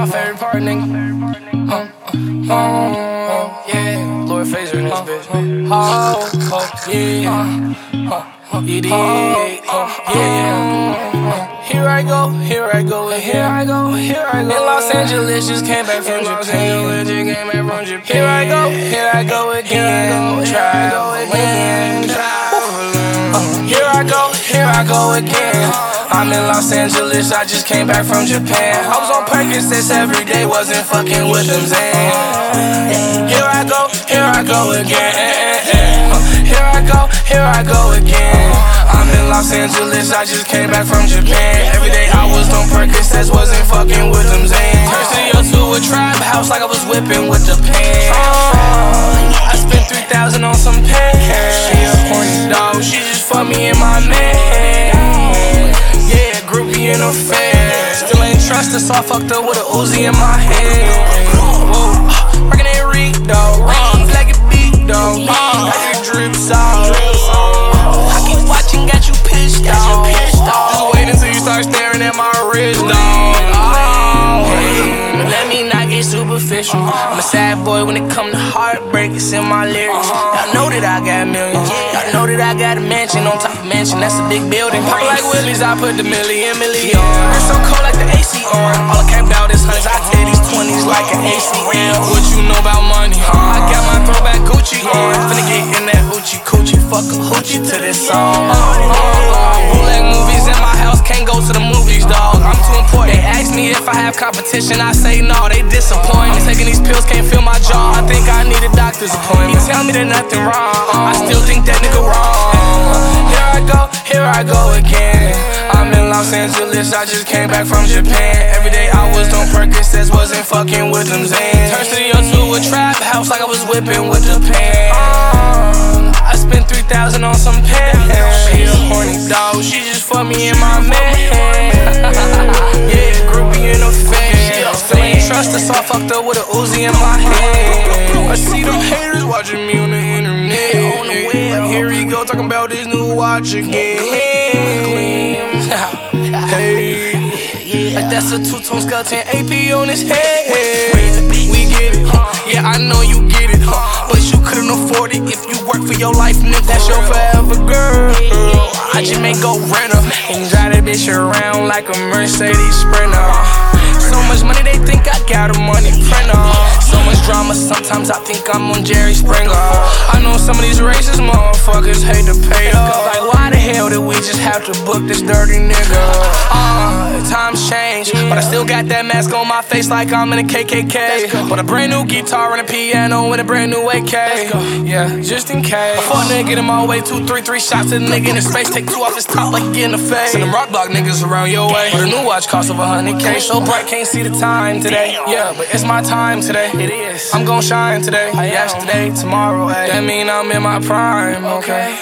my favorite part, nigga. Uh, uh, uh, yeah, Lord Phaser in this bitch. Oh, oh, yeah. Uh, uh, it is. Uh, yeah. Here I go, here I go, and here I go, here I go. In Los Angeles, just came back from Los Angeles, just came back from Japan. Here I go, here I go again. Traveling, traveling. Here I go, here I go again. I'm in Los Angeles, I just came back from Japan. I was on Percocets every day, wasn't fucking with them Zan. Here I go, here I go again. Here I go, here I go again. I'm in Los Angeles, I just came back from Japan. Every day I was on Percocets, wasn't fucking with them Zan. Turned to a trap house like I was whipping with the pan. I Trust so I fucked up with a Uzi in my hand. Whoa, working dog. Wrong, like a beat, dog. Superficial. I'm a sad boy when it come to heartbreak, it's in my lyrics. Y'all know that I got millions. Y'all know that I got a mansion on top of mansion, that's a big building. Pop like Willie's, I put the million million. It's so cold like the AC on. All I came out is hundreds, I tear these 20s like an ACM. What you know about money? I got If I have competition, I say no, they disappoint. I'm taking these pills, can't feel my jaw. I think I need a doctor's appointment. He tell me there's nothing wrong. I still think that nigga wrong. Here I go, here I go again. I'm in Los Angeles, I just came back from Japan. Every day I was on Percocets, wasn't fucking with them Zans. Turned studio to a trap house like I was whipping with the pan. Um, I spent 3000 on some pen. She a horny dog, she just fucked me in my man. Trust us, I fucked up with a Uzi in my hand. I see them haters watching me on the internet. On the web. Here he go talking about this new watch again. hey, like that's a two-tone skeleton AP on his head. We get it, yeah, I know you get it, but you couldn't afford it if you work for your life, nigga. That's your forever girl. I just may go rent her and drive that bitch around like a Mercedes Sprinter. So much sometimes I think I'm on Jerry Springer. I know some of these racist motherfuckers hate to pay up. Like, why the hell did we just have to book this dirty nigga? But I still got that mask on my face like I'm in a KKK. But a brand new guitar and a piano and a brand new AK. Yeah, just in case. I fuck nigga in my way, two, three, three shots at the nigga in his face. Take two off his top like he in the face. Send them rock block niggas around your way. But a new watch costs over 100k, so bright can't see the time today. Yeah, but it's my time today. It is. I'm gon' shine today. Yesterday, tomorrow, ay. That mean I'm in my prime, okay?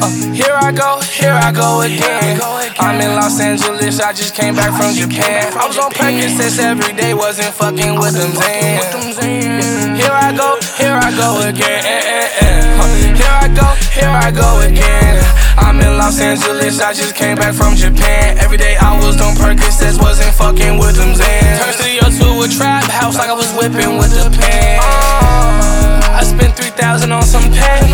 Uh, here I go, here I go again. I'm in Los Angeles, I just came back from Japan. I was on Percocets every day, wasn't fucking with them Zan. Here I go, here I go again. Uh, uh, uh. Here I go, here I go again. I'm in Los Angeles, I just came back from Japan. Every day I was on Percocets, wasn't fucking with them Zans. Turned studio to a trap house like I was whipping with the pan. I spent 3000 on some pan.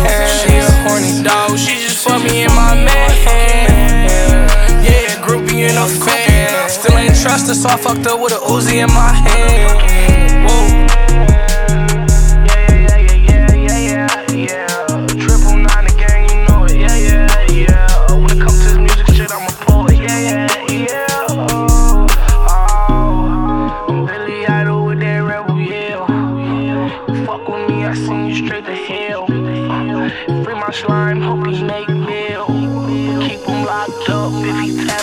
Buster, so I fucked up with a Uzi in my hand. Whoa. slime, hope he make meal. Keep him locked up if he